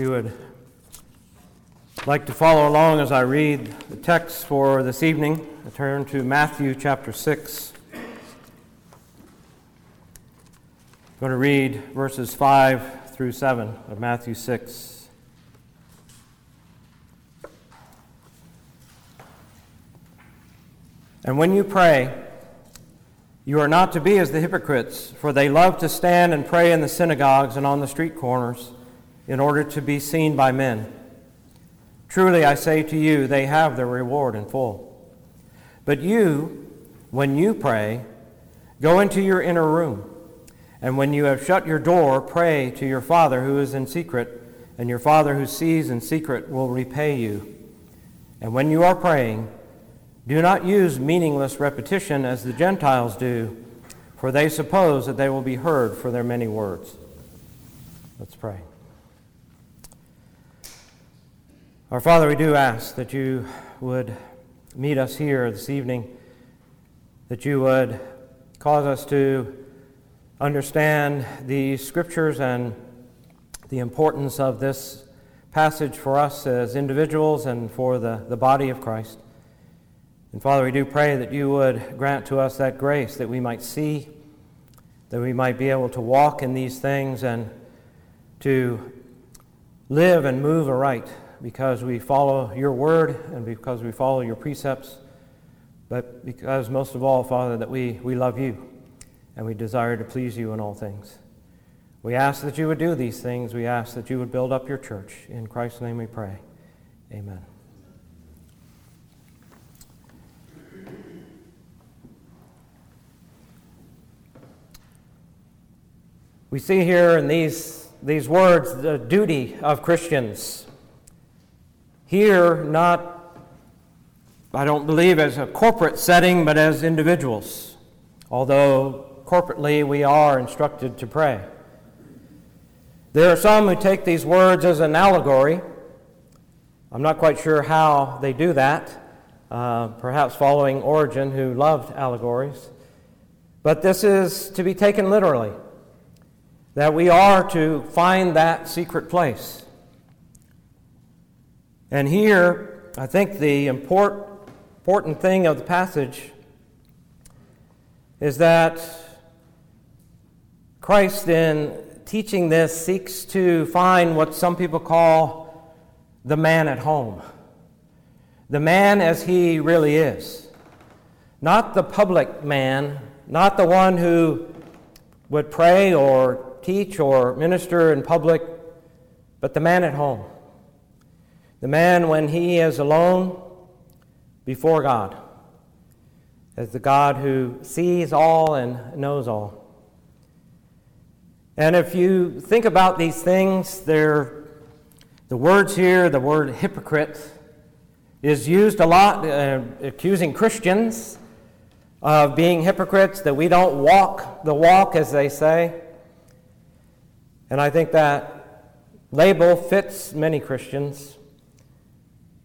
you would like to follow along as I read the text for this evening, I turn to Matthew chapter 6. I'm going to read verses 5 through 7 of Matthew 6. And when you pray, you are not to be as the hypocrites, for they love to stand and pray in the synagogues and on the street corners in order to be seen by men. Truly, I say to you, they have their reward in full. But you, when you pray, go into your inner room, and when you have shut your door, pray to your Father who is in secret, and your Father who sees in secret will repay you. And when you are praying, do not use meaningless repetition as the Gentiles do, for they suppose that they will be heard for their many words. Let's pray. Our Father, we do ask that you would meet us here this evening, that you would cause us to understand the scriptures and the importance of this passage for us as individuals and for the, the body of Christ. And Father, we do pray that you would grant to us that grace that we might see, that we might be able to walk in these things and to live and move aright because we follow your word and because we follow your precepts, but because most of all, Father, that we, we love you and we desire to please you in all things. We ask that you would do these things. We ask that you would build up your church. In Christ's name we pray. Amen. We see here in these, these words the duty of Christians here, not, I don't believe, as a corporate setting, but as individuals, although corporately we are instructed to pray. There are some who take these words as an allegory. I'm not quite sure how they do that, uh, perhaps following Origen, who loved allegories. But this is to be taken literally that we are to find that secret place. And here, I think the important important thing of the passage is that Christ, in teaching this, seeks to find what some people call the man at home. The man as he really is. Not the public man, not the one who would pray or teach or minister in public, but the man at home. The man, when he is alone before God, as the God who sees all and knows all. And if you think about these things, the words here, the word hypocrite, is used a lot, uh, accusing Christians of being hypocrites, that we don't walk the walk, as they say. And I think that label fits many Christians.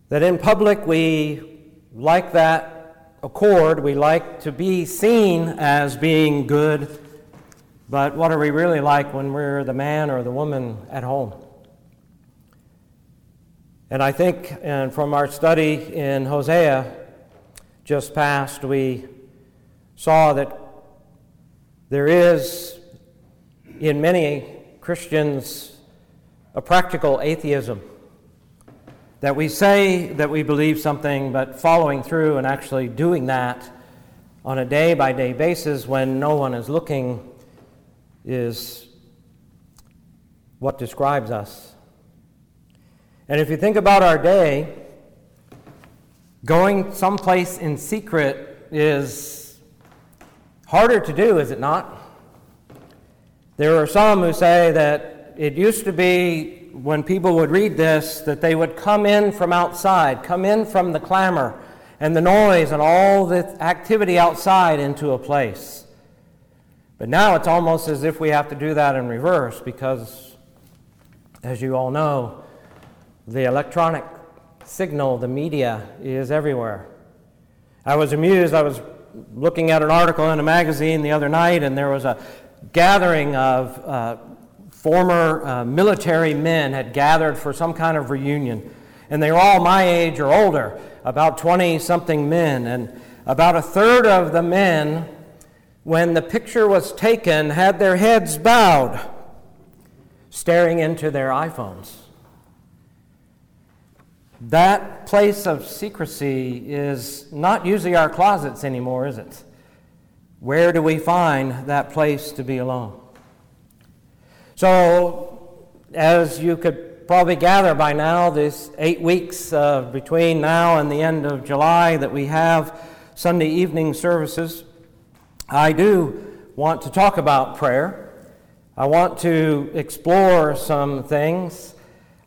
That in public we like that accord, we like to be seen as being good, but what are we really like when we're the man or the woman at home? And I think, and from our study in Hosea just past, we saw that there is in many Christians a practical atheism that we say that we believe something, but following through and actually doing that on a day by day basis when no one is looking is what describes us. And if you think about our day, going someplace in secret is harder to do, is it not? There are some who say that it used to be when people would read this that they would come in from outside, come in from the clamor and the noise and all the activity outside into a place. But now it's almost as if we have to do that in reverse because, as you all know, the electronic signal, the media, is everywhere. I was amused. I was looking at an article in a magazine the other night, and there was a gathering of uh, former uh, military men had gathered for some kind of reunion. And they were all my age or older, about 20 something men. And about a third of the men, when the picture was taken, had their heads bowed, staring into their iPhones. That place of secrecy is not usually our closets anymore, is it? Where do we find that place to be alone? So, as you could probably gather by now, these eight weeks uh, between now and the end of July that we have Sunday evening services, I do want to talk about prayer. I want to explore some things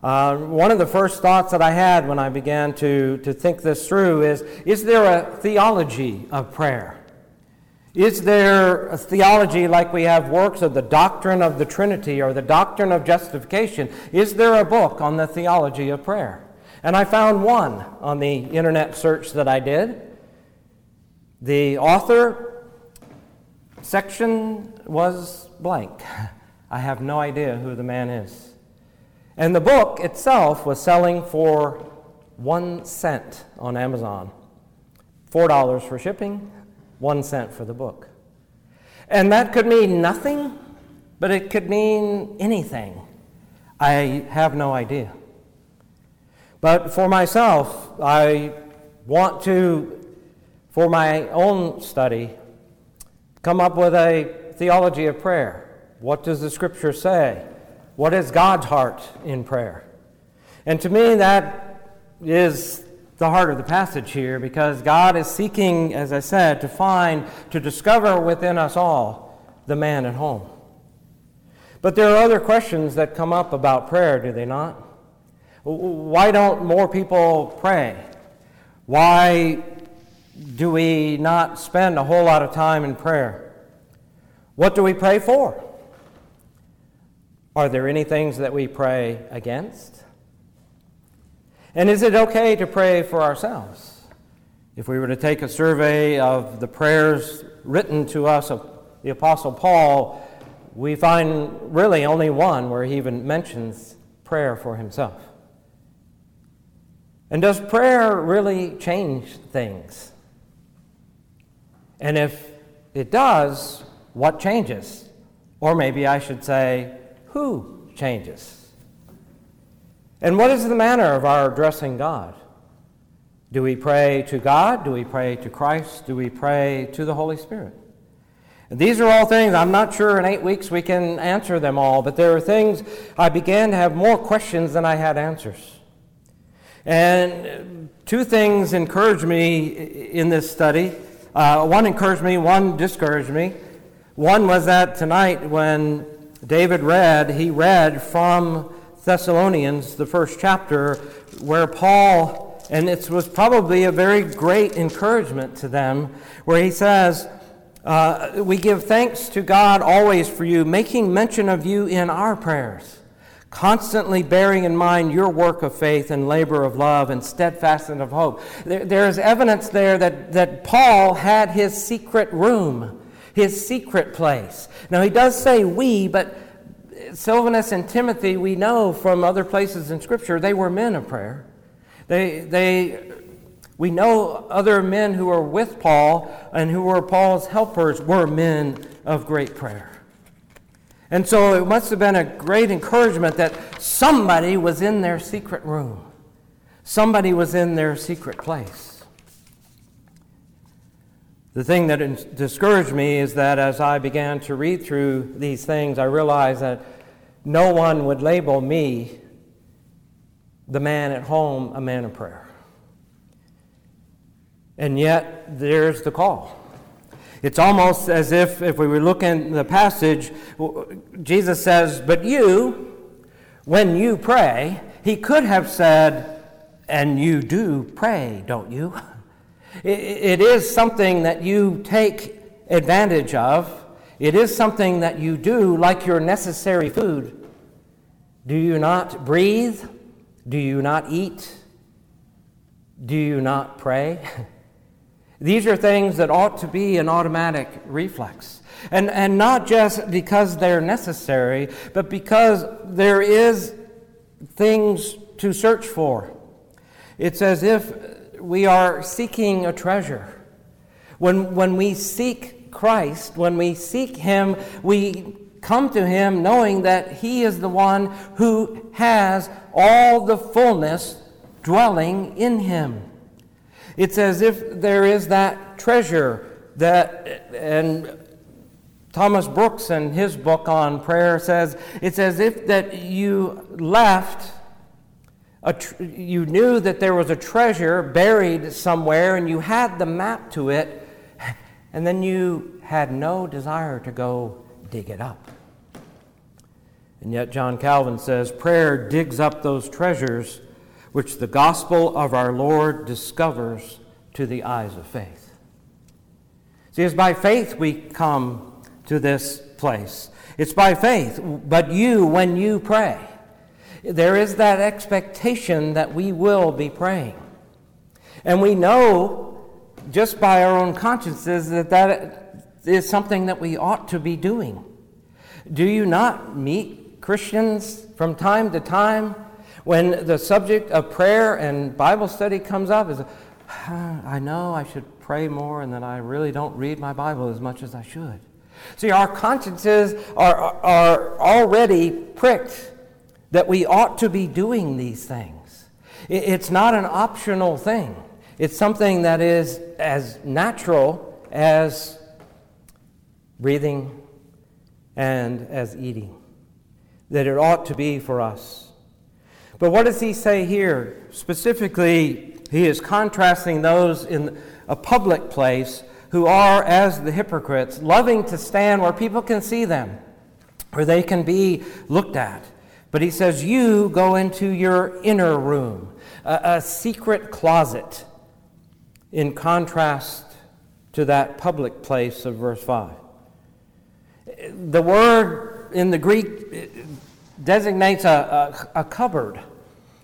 uh, one of the first thoughts that I had when I began to, to think this through is Is there a theology of prayer? Is there a theology like we have works of the doctrine of the Trinity or the doctrine of justification? Is there a book on the theology of prayer? And I found one on the internet search that I did. The author section was blank. I have no idea who the man is. And the book itself was selling for one cent on Amazon. Four dollars for shipping, one cent for the book. And that could mean nothing, but it could mean anything. I have no idea. But for myself, I want to, for my own study, come up with a theology of prayer. What does the scripture say? What is God's heart in prayer? And to me, that is the heart of the passage here because God is seeking, as I said, to find, to discover within us all the man at home. But there are other questions that come up about prayer, do they not? Why don't more people pray? Why do we not spend a whole lot of time in prayer? What do we pray for? Are there any things that we pray against? And is it okay to pray for ourselves? If we were to take a survey of the prayers written to us of the Apostle Paul, we find really only one where he even mentions prayer for himself. And does prayer really change things? And if it does, what changes? Or maybe I should say, who changes? And what is the manner of our addressing God? Do we pray to God? Do we pray to Christ? Do we pray to the Holy Spirit? These are all things, I'm not sure in eight weeks we can answer them all, but there are things I began to have more questions than I had answers. And two things encouraged me in this study. Uh, one encouraged me, one discouraged me. One was that tonight when David read, he read from Thessalonians, the first chapter, where Paul, and it was probably a very great encouragement to them, where he says, uh, We give thanks to God always for you, making mention of you in our prayers, constantly bearing in mind your work of faith and labor of love and steadfastness of hope. There, there's evidence there that, that Paul had his secret room his secret place. Now, he does say we, but Silvanus and Timothy, we know from other places in Scripture, they were men of prayer. They, they, we know other men who were with Paul and who were Paul's helpers were men of great prayer. And so it must have been a great encouragement that somebody was in their secret room. Somebody was in their secret place. The thing that discouraged me is that as I began to read through these things, I realized that no one would label me, the man at home, a man of prayer. And yet, there's the call. It's almost as if, if we were looking the passage, Jesus says, But you, when you pray, he could have said, And you do pray, don't you? It is something that you take advantage of. It is something that you do like your necessary food. Do you not breathe? Do you not eat? Do you not pray? These are things that ought to be an automatic reflex. And, and not just because they're necessary, but because there is things to search for. It's as if we are seeking a treasure. When, when we seek Christ, when we seek Him, we come to Him knowing that He is the one who has all the fullness dwelling in Him. It's as if there is that treasure that, and Thomas Brooks in his book on prayer says, it's as if that you left, tr- you knew that there was a treasure buried somewhere and you had the map to it, and then you had no desire to go dig it up. And yet, John Calvin says, prayer digs up those treasures which the gospel of our Lord discovers to the eyes of faith. See, it's by faith we come to this place. It's by faith. But you, when you pray, there is that expectation that we will be praying. And we know just by our own consciences that that is something that we ought to be doing. Do you not meet Christians from time to time when the subject of prayer and Bible study comes up? Is I know I should pray more and that I really don't read my Bible as much as I should. See, our consciences are, are already pricked that we ought to be doing these things. It's not an optional thing, it's something that is as natural as breathing and as eating, that it ought to be for us. But what does he say here? Specifically, he is contrasting those in a public place who are, as the hypocrites, loving to stand where people can see them, where they can be looked at. But he says, You go into your inner room, a, a secret closet, in contrast to that public place of verse 5. The word in the Greek designates a, a, a cupboard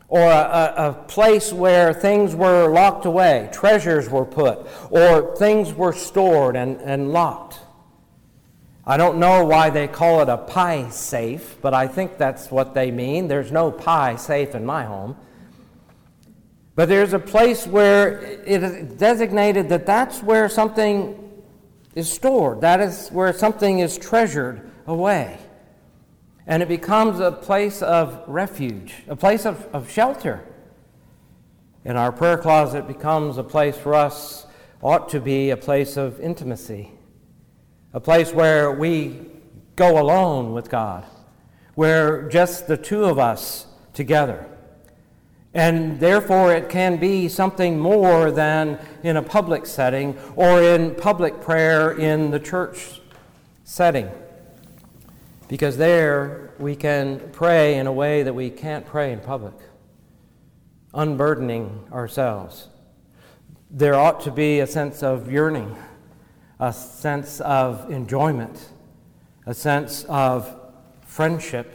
or a, a, place where things were locked away, treasures were put, or things were stored and, and locked. I don't know why they call it a pie safe, but I think that's what they mean. There's no pie safe in my home. But there's a place where it is designated that that's where something is stored, that is where something is treasured away. And it becomes a place of refuge, a place of, of shelter. And our prayer closet becomes a place for us, ought to be a place of intimacy, a place where we go alone with God, where just the two of us together. And therefore, it can be something more than in a public setting or in public prayer in the church setting because there we can pray in a way that we can't pray in public, unburdening ourselves. There ought to be a sense of yearning, a sense of enjoyment, a sense of friendship.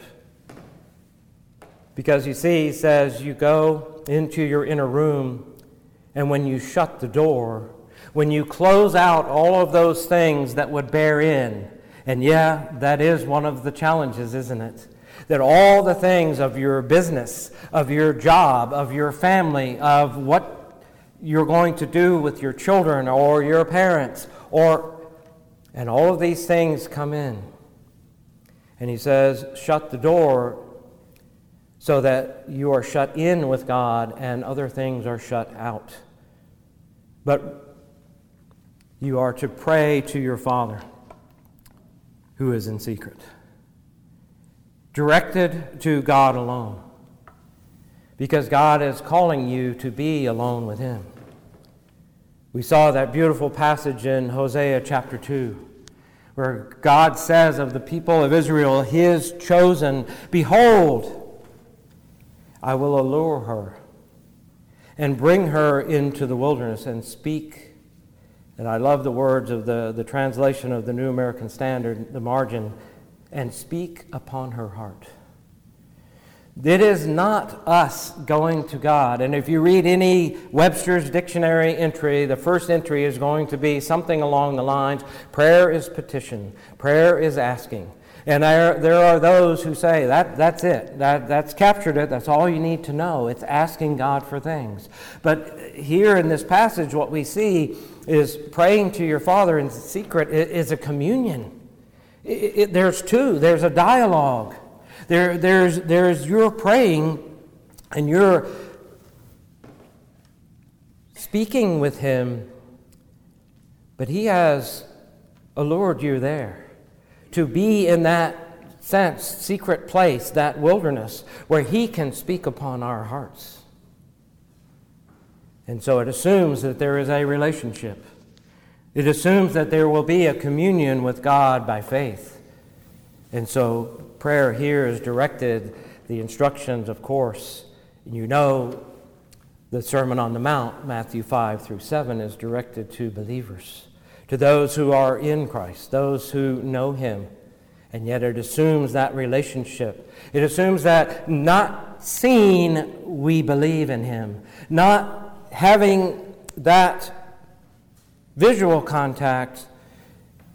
Because you see, he says, you go into your inner room, and when you shut the door, when you close out all of those things that would bear in, and yeah, that is one of the challenges, isn't it? That all the things of your business, of your job, of your family, of what you're going to do with your children or your parents, or and all of these things come in. And he says, shut the door so that you are shut in with God and other things are shut out. But you are to pray to your Father who is in secret. Directed to God alone. Because God is calling you to be alone with Him. We saw that beautiful passage in Hosea chapter 2, where God says of the people of Israel, His chosen, Behold, I will allure her and bring her into the wilderness and speak and I love the words of the, the translation of the New American Standard, the margin, and speak upon her heart. It is not us going to God. And if you read any Webster's dictionary entry, the first entry is going to be something along the lines prayer is petition, prayer is asking. And there, are those who say that that's it. That, that's captured it. That's all you need to know. It's asking God for things. But here in this passage, what we see is praying to your Father in secret is a communion. It, it, there's two, there's a dialogue. There, there's, there's your praying and you're speaking with Him, but He has allured you there to be in that sense, secret place, that wilderness, where He can speak upon our hearts. And so it assumes that there is a relationship. It assumes that there will be a communion with God by faith. And so prayer here is directed, the instructions, of course. You know, the Sermon on the Mount, Matthew 5 through 7, is directed to believers, to those who are in Christ, those who know Him. And yet it assumes that relationship. It assumes that not seen, we believe in Him. Not having that visual contact,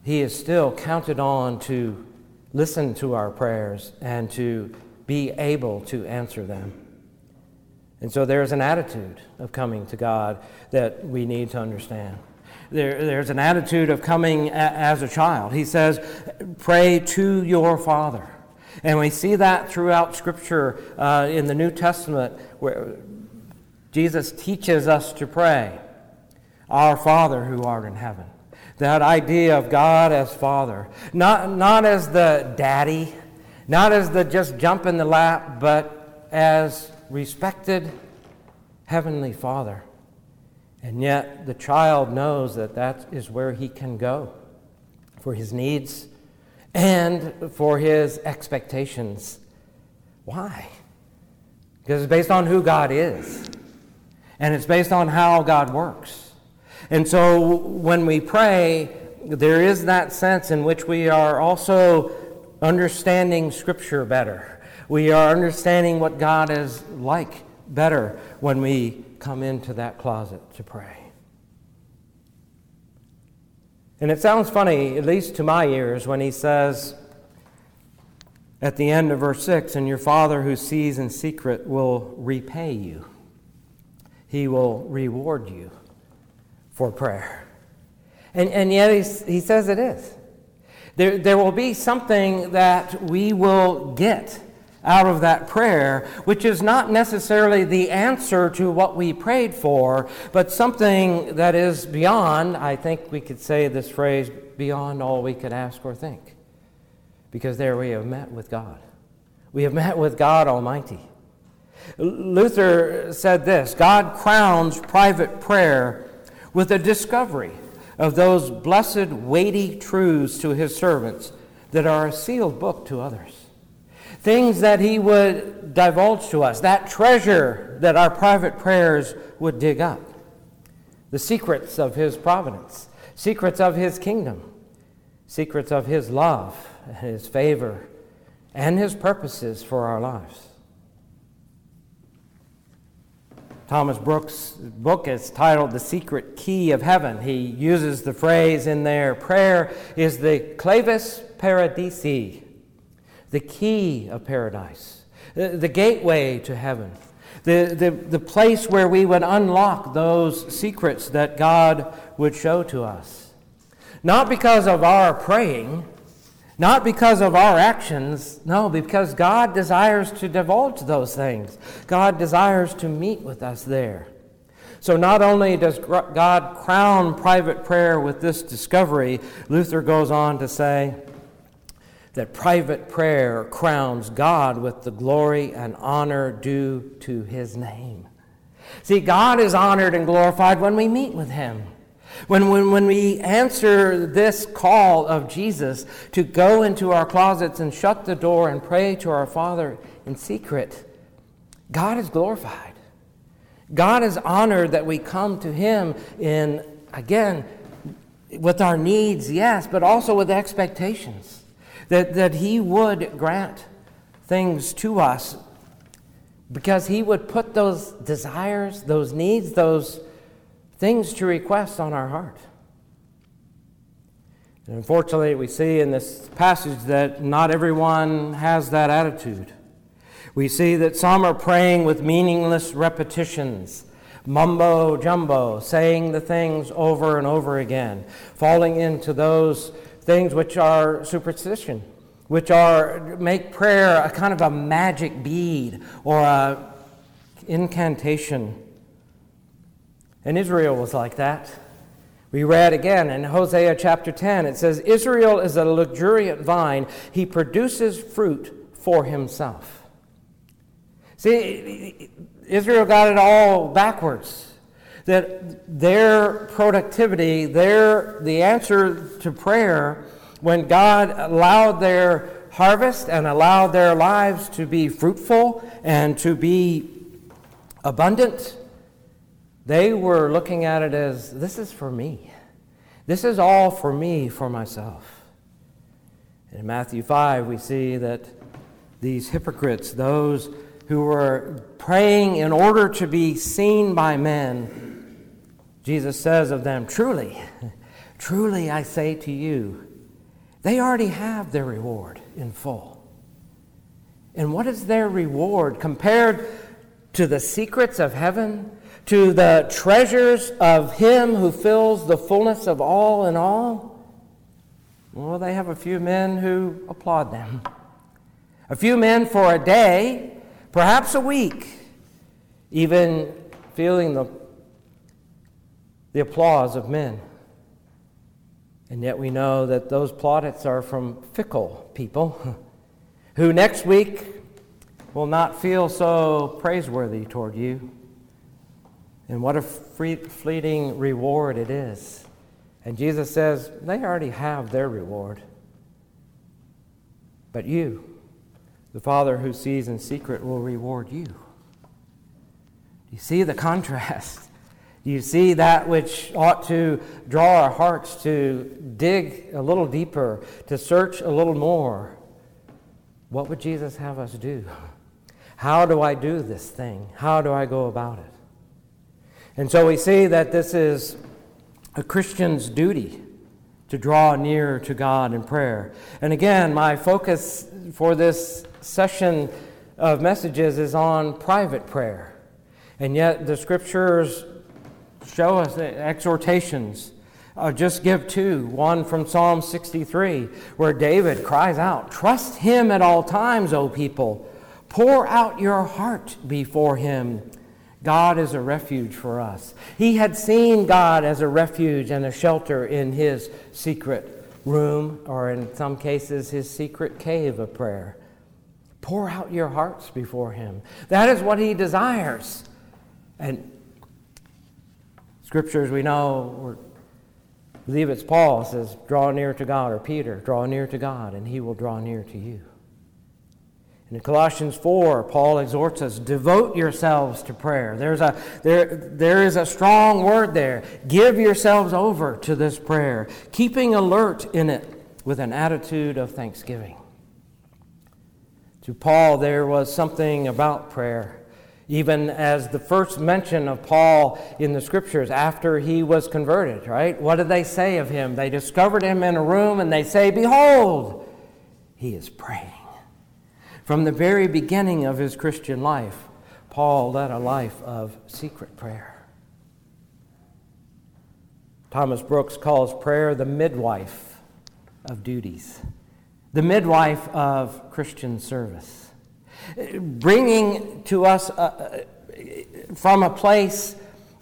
He is still counted on to listen to our prayers and to be able to answer them. And so there's an attitude of coming to God that we need to understand. There, there's an attitude of coming a, as a child. He says, Pray to your Father. And we see that throughout Scripture uh, in the New Testament where Jesus teaches us to pray, Our Father who art in heaven. That idea of God as Father, not, not as the daddy, not as the just jump in the lap, but as respected Heavenly Father. And yet the child knows that that is where he can go for his needs and for his expectations. Why? Because it's based on who God is, and it's based on how God works. And so when we pray, there is that sense in which we are also understanding Scripture better. We are understanding what God is like better when we come into that closet to pray. And it sounds funny, at least to my ears, when he says at the end of verse 6 And your Father who sees in secret will repay you, he will reward you for prayer. And, and yet he says it is. There, there will be something that we will get out of that prayer, which is not necessarily the answer to what we prayed for, but something that is beyond, I think we could say this phrase, beyond all we could ask or think. Because there we have met with God. We have met with God Almighty. Luther said this God crowns private prayer with a discovery of those blessed, weighty truths to his servants that are a sealed book to others. Things that he would divulge to us, that treasure that our private prayers would dig up. The secrets of his providence, secrets of his kingdom, secrets of his love, and his favor, and his purposes for our lives. Thomas Brooks' book is titled The Secret Key of Heaven. He uses the phrase in there prayer is the clavis paradisi, the key of paradise, the, the gateway to heaven, the, the, the place where we would unlock those secrets that God would show to us. Not because of our praying, not because of our actions, no, because God desires to divulge those things. God desires to meet with us there. So, not only does God crown private prayer with this discovery, Luther goes on to say that private prayer crowns God with the glory and honor due to his name. See, God is honored and glorified when we meet with him. When, when, when we answer this call of Jesus to go into our closets and shut the door and pray to our Father in secret, God is glorified. God is honored that we come to Him in, again, with our needs, yes, but also with expectations. That, that He would grant things to us because He would put those desires, those needs, those things to request on our heart. And unfortunately, we see in this passage that not everyone has that attitude. We see that some are praying with meaningless repetitions, mumbo jumbo, saying the things over and over again, falling into those things which are superstition, which are make prayer a kind of a magic bead or a incantation. And Israel was like that. We read again in Hosea chapter 10, it says, Israel is a luxuriant vine, he produces fruit for himself. See, Israel got it all backwards. That their productivity, their, the answer to prayer, when God allowed their harvest and allowed their lives to be fruitful and to be abundant, they were looking at it as this is for me. This is all for me, for myself. In Matthew 5, we see that these hypocrites, those who were praying in order to be seen by men, Jesus says of them, Truly, truly I say to you, they already have their reward in full. And what is their reward compared to the secrets of heaven, to the treasures of Him who fills the fullness of all in all? Well, they have a few men who applaud them. A few men for a day perhaps a week, even feeling the, the applause of men. And yet we know that those plaudits are from fickle people who next week will not feel so praiseworthy toward you. And what a free, fleeting reward it is. And Jesus says they already have their reward. But you, the Father who sees in secret will reward you. Do you see the contrast? You see that which ought to draw our hearts to dig a little deeper, to search a little more? What would Jesus have us do? How do I do this thing? How do I go about it? And so we see that this is a Christian's duty to draw near to God in prayer. And again, my focus for this session of messages is on private prayer. And yet the scriptures show us exhortations. I'll just give two. One from Psalm 63, where David cries out, Trust him at all times, O people. Pour out your heart before him. God is a refuge for us. He had seen God as a refuge and a shelter in his secret room, or in some cases, his secret cave of prayer. Pour out your hearts before Him. That is what He desires. And scriptures we know, or believe it's Paul says, draw near to God, or Peter, draw near to God, and He will draw near to you. In Colossians 4, Paul exhorts us, devote yourselves to prayer. There's a, there, there is a strong word there. Give yourselves over to this prayer, keeping alert in it with an attitude of thanksgiving. To Paul, there was something about prayer. Even as the first mention of Paul in the scriptures after he was converted, right? What did they say of him? They discovered him in a room and they say, Behold, he is praying. From the very beginning of his Christian life, Paul led a life of secret prayer. Thomas Brooks calls prayer the midwife of duties the midwife of Christian service, bringing to us uh, uh, from a place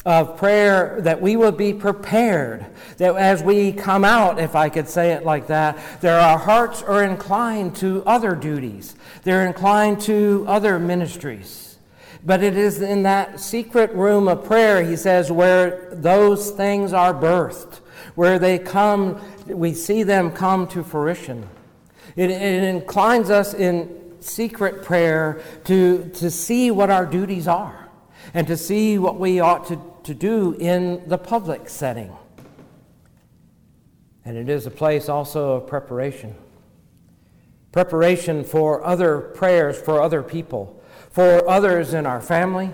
of prayer that we will be prepared, that as we come out, if I could say it like that, that our hearts are inclined to other duties, they're inclined to other ministries. But it is in that secret room of prayer, he says, where those things are birthed, where they come, we see them come to fruition. It, it inclines us in secret prayer to, to see what our duties are and to see what we ought to, to do in the public setting. And it is a place also of preparation. Preparation for other prayers for other people, for others in our family,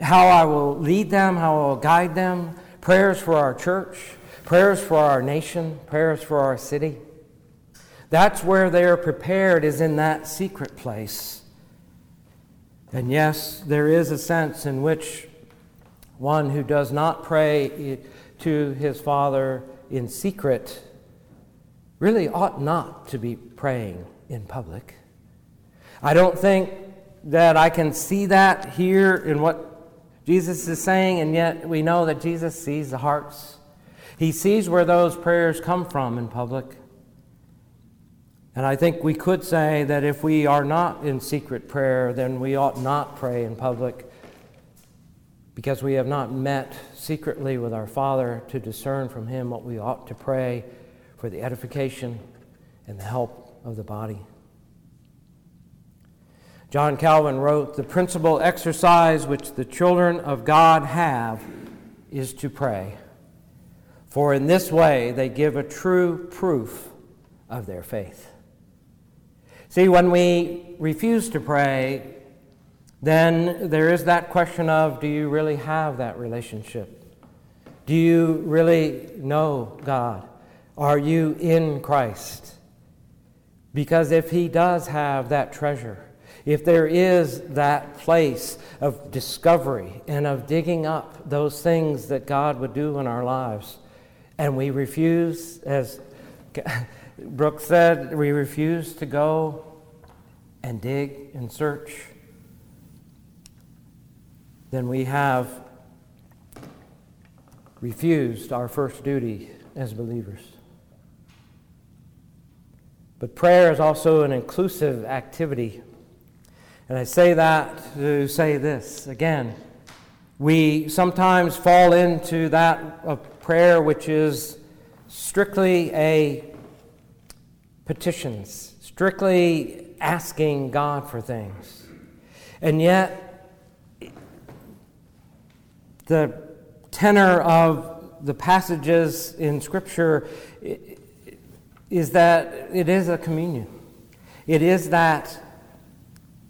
how I will lead them, how I will guide them, prayers for our church, prayers for our nation, prayers for our city. That's where they are prepared, is in that secret place. And yes, there is a sense in which one who does not pray to his Father in secret really ought not to be praying in public. I don't think that I can see that here in what Jesus is saying, and yet we know that Jesus sees the hearts. He sees where those prayers come from in public. And I think we could say that if we are not in secret prayer, then we ought not pray in public because we have not met secretly with our Father to discern from Him what we ought to pray for the edification and the help of the body. John Calvin wrote The principal exercise which the children of God have is to pray, for in this way they give a true proof of their faith. See, when we refuse to pray, then there is that question of do you really have that relationship? Do you really know God? Are you in Christ? Because if He does have that treasure, if there is that place of discovery and of digging up those things that God would do in our lives, and we refuse, as Brooks said, we refuse to go and dig and search, then we have refused our first duty as believers. But prayer is also an inclusive activity. And I say that to say this again. We sometimes fall into that of prayer which is strictly a petitions, strictly asking God for things. And yet, the tenor of the passages in Scripture is that it is a communion. It is that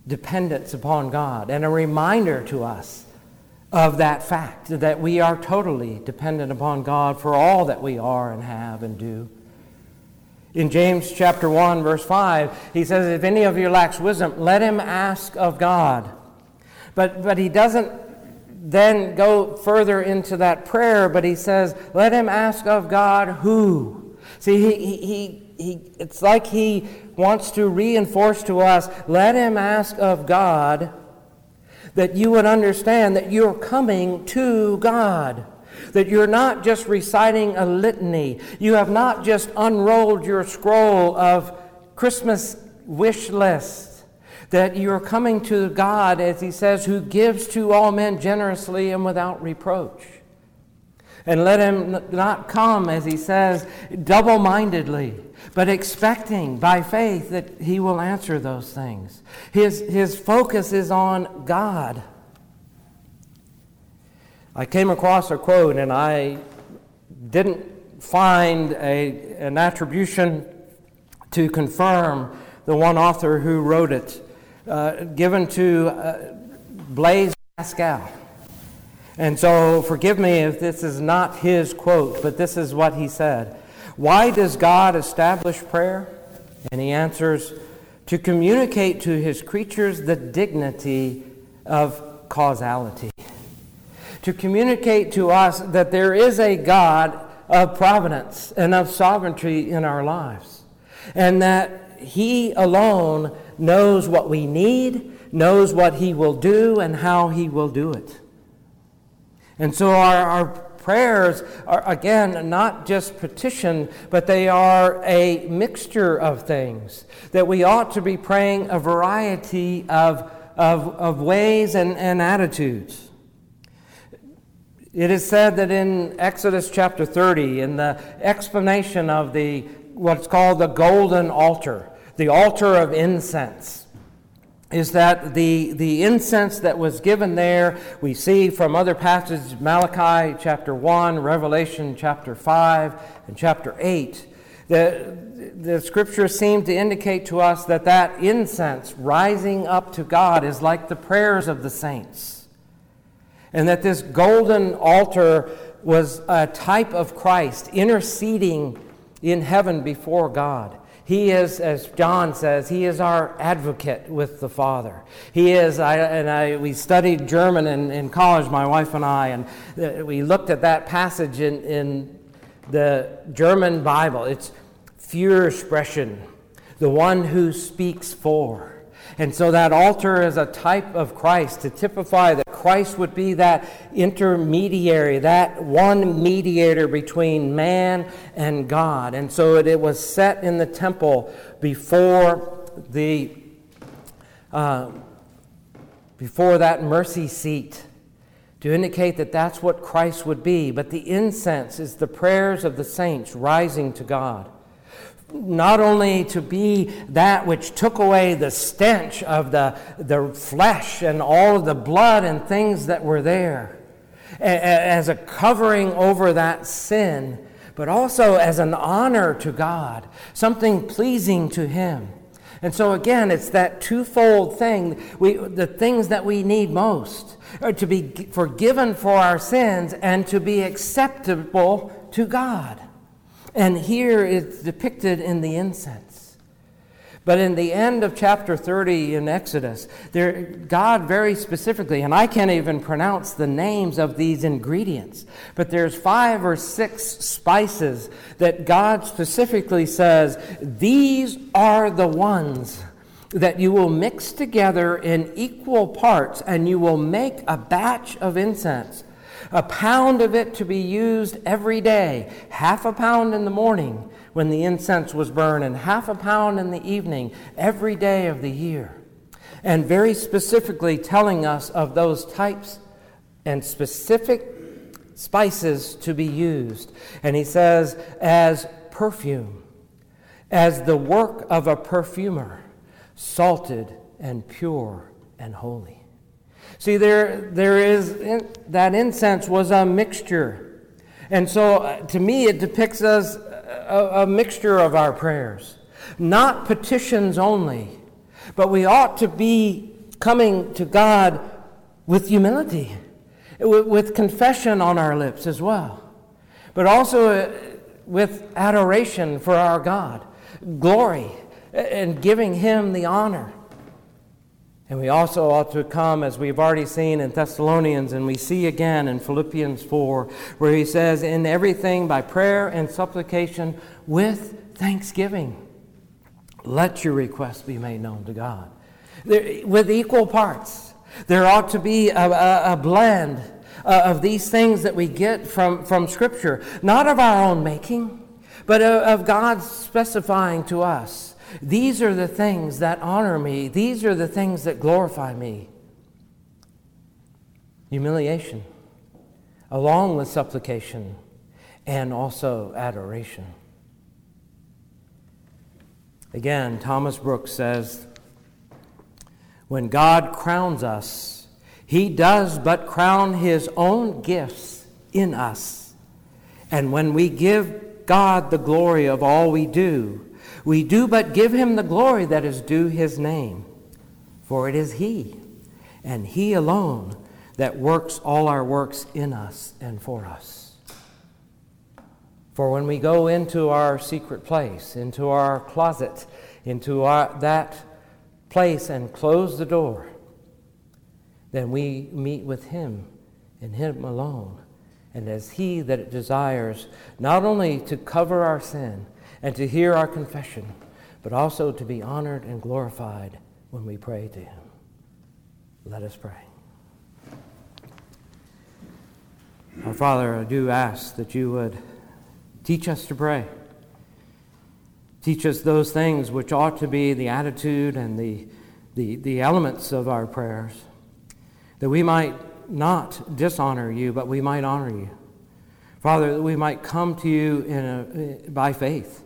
dependence upon God and a reminder to us of that fact that we are totally dependent upon God for all that we are and have and do. In James chapter 1 verse 5, he says if any of you lacks wisdom, let him ask of God. But but he doesn't then go further into that prayer, but he says, let him ask of God who. See, he, he, he, it's like he wants to reinforce to us let him ask of God that you would understand that you're coming to God. That you're not just reciting a litany. You have not just unrolled your scroll of Christmas wish lists. That you're coming to God, as he says, who gives to all men generously and without reproach. And let him not come, as he says, double mindedly, but expecting by faith that he will answer those things. His, his focus is on God. I came across a quote and I didn't find a, an attribution to confirm the one author who wrote it, uh, given to uh, Blaise Pascal. And so, forgive me if this is not his quote, but this is what he said. Why does God establish prayer? And he answers, to communicate to his creatures the dignity of causality. To communicate to us that there is a God of providence and of sovereignty in our lives. And that he alone knows what we need, knows what he will do, and how he will do it. And so our, our prayers are, again, not just petition, but they are a mixture of things. That we ought to be praying a variety of, of, of ways and, and attitudes. It is said that in Exodus chapter 30, in the explanation of the what's called the golden altar, the altar of incense, is that the, the incense that was given there, we see from other passages, Malachi chapter 1, Revelation chapter 5, and chapter 8, The, the scriptures seem to indicate to us that that incense rising up to God is like the prayers of the saints. And that this golden altar was a type of Christ interceding in heaven before God. He is, as John says, he is our advocate with the Father. He is, I, and I, we studied German in, in college, my wife and I, and uh, we looked at that passage in, in the German Bible. It's Fürsprecher, the one who speaks for. And so that altar is a type of Christ to typify that Christ would be that intermediary, that one mediator between man and God. And so it, it was set in the temple before the uh, before that mercy seat to indicate that that's what Christ would be. But the incense is the prayers of the saints rising to God not only to be that which took away the stench of the, the flesh and all of the blood and things that were there, as a covering over that sin, but also as an honor to God, something pleasing to Him. And so, again, it's that twofold thing. We, the things that we need most are to be forgiven for our sins and to be acceptable to God. And here it's depicted in the incense. But in the end of chapter 30 in Exodus, there, God very specifically, and I can't even pronounce the names of these ingredients, but there's five or six spices that God specifically says, these are the ones that you will mix together in equal parts and you will make a batch of incense a pound of it to be used every day, half a pound in the morning when the incense was burned, and half a pound in the evening every day of the year. And very specifically telling us of those types and specific spices to be used. And he says, as perfume, as the work of a perfumer, salted and pure and holy. See, there, there is, that incense was a mixture. And so uh, to me, it depicts us a, a mixture of our prayers, not petitions only, but we ought to be coming to God with humility, with, with confession on our lips as well, but also uh, with adoration for our God, glory, and giving Him the honor. And we also ought to come, as we've already seen in Thessalonians, and we see again in Philippians 4, where he says, In everything by prayer and supplication with thanksgiving, let your requests be made known to God. There, with equal parts. There ought to be a, a, a blend uh, of these things that we get from, from Scripture, not of our own making, but of, of God specifying to us these are the things that honor me. These are the things that glorify me. Humiliation, along with supplication, and also adoration. Again, Thomas Brooks says, When God crowns us, he does but crown his own gifts in us. And when we give God the glory of all we do, we do but give him the glory that is due his name, for it is he, and he alone, that works all our works in us and for us. For when we go into our secret place, into our closet, into our, that place and close the door, then we meet with him and him alone. And as he that desires not only to cover our sin, and to hear our confession, but also to be honored and glorified when we pray to Him. Let us pray. Our Father, I do ask that you would teach us to pray. Teach us those things which ought to be the attitude and the, the, the elements of our prayers, that we might not dishonor you, but we might honor you. Father, that we might come to you in a, by faith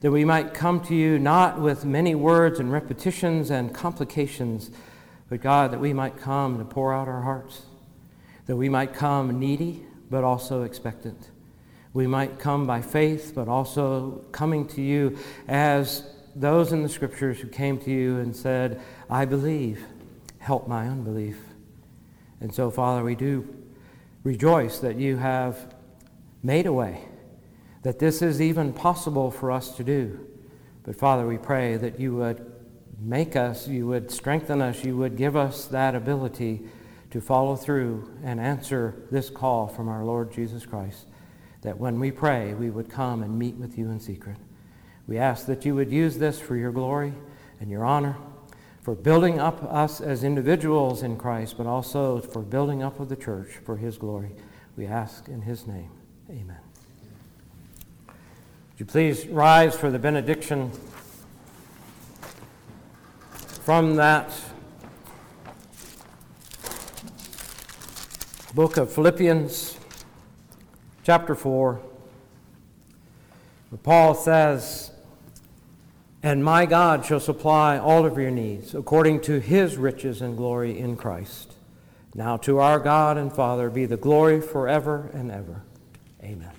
that we might come to you not with many words and repetitions and complications, but God, that we might come to pour out our hearts, that we might come needy, but also expectant. we might come by faith, but also coming to you as those in the scriptures who came to you and said, I believe, help my unbelief. And so, Father, we do rejoice that you have made a way, that this is even possible for us to do. But, Father, we pray that you would make us, you would strengthen us, you would give us that ability to follow through and answer this call from our Lord Jesus Christ that when we pray, we would come and meet with you in secret. We ask that you would use this for your glory and your honor, for building up us as individuals in Christ, but also for building up of the church for his glory. We ask in his name. Amen. Would you please rise for the benediction from that book of Philippians chapter 4, Paul says, And my God shall supply all of your needs according to his riches and glory in Christ. Now to our God and Father be the glory forever and ever. Amen.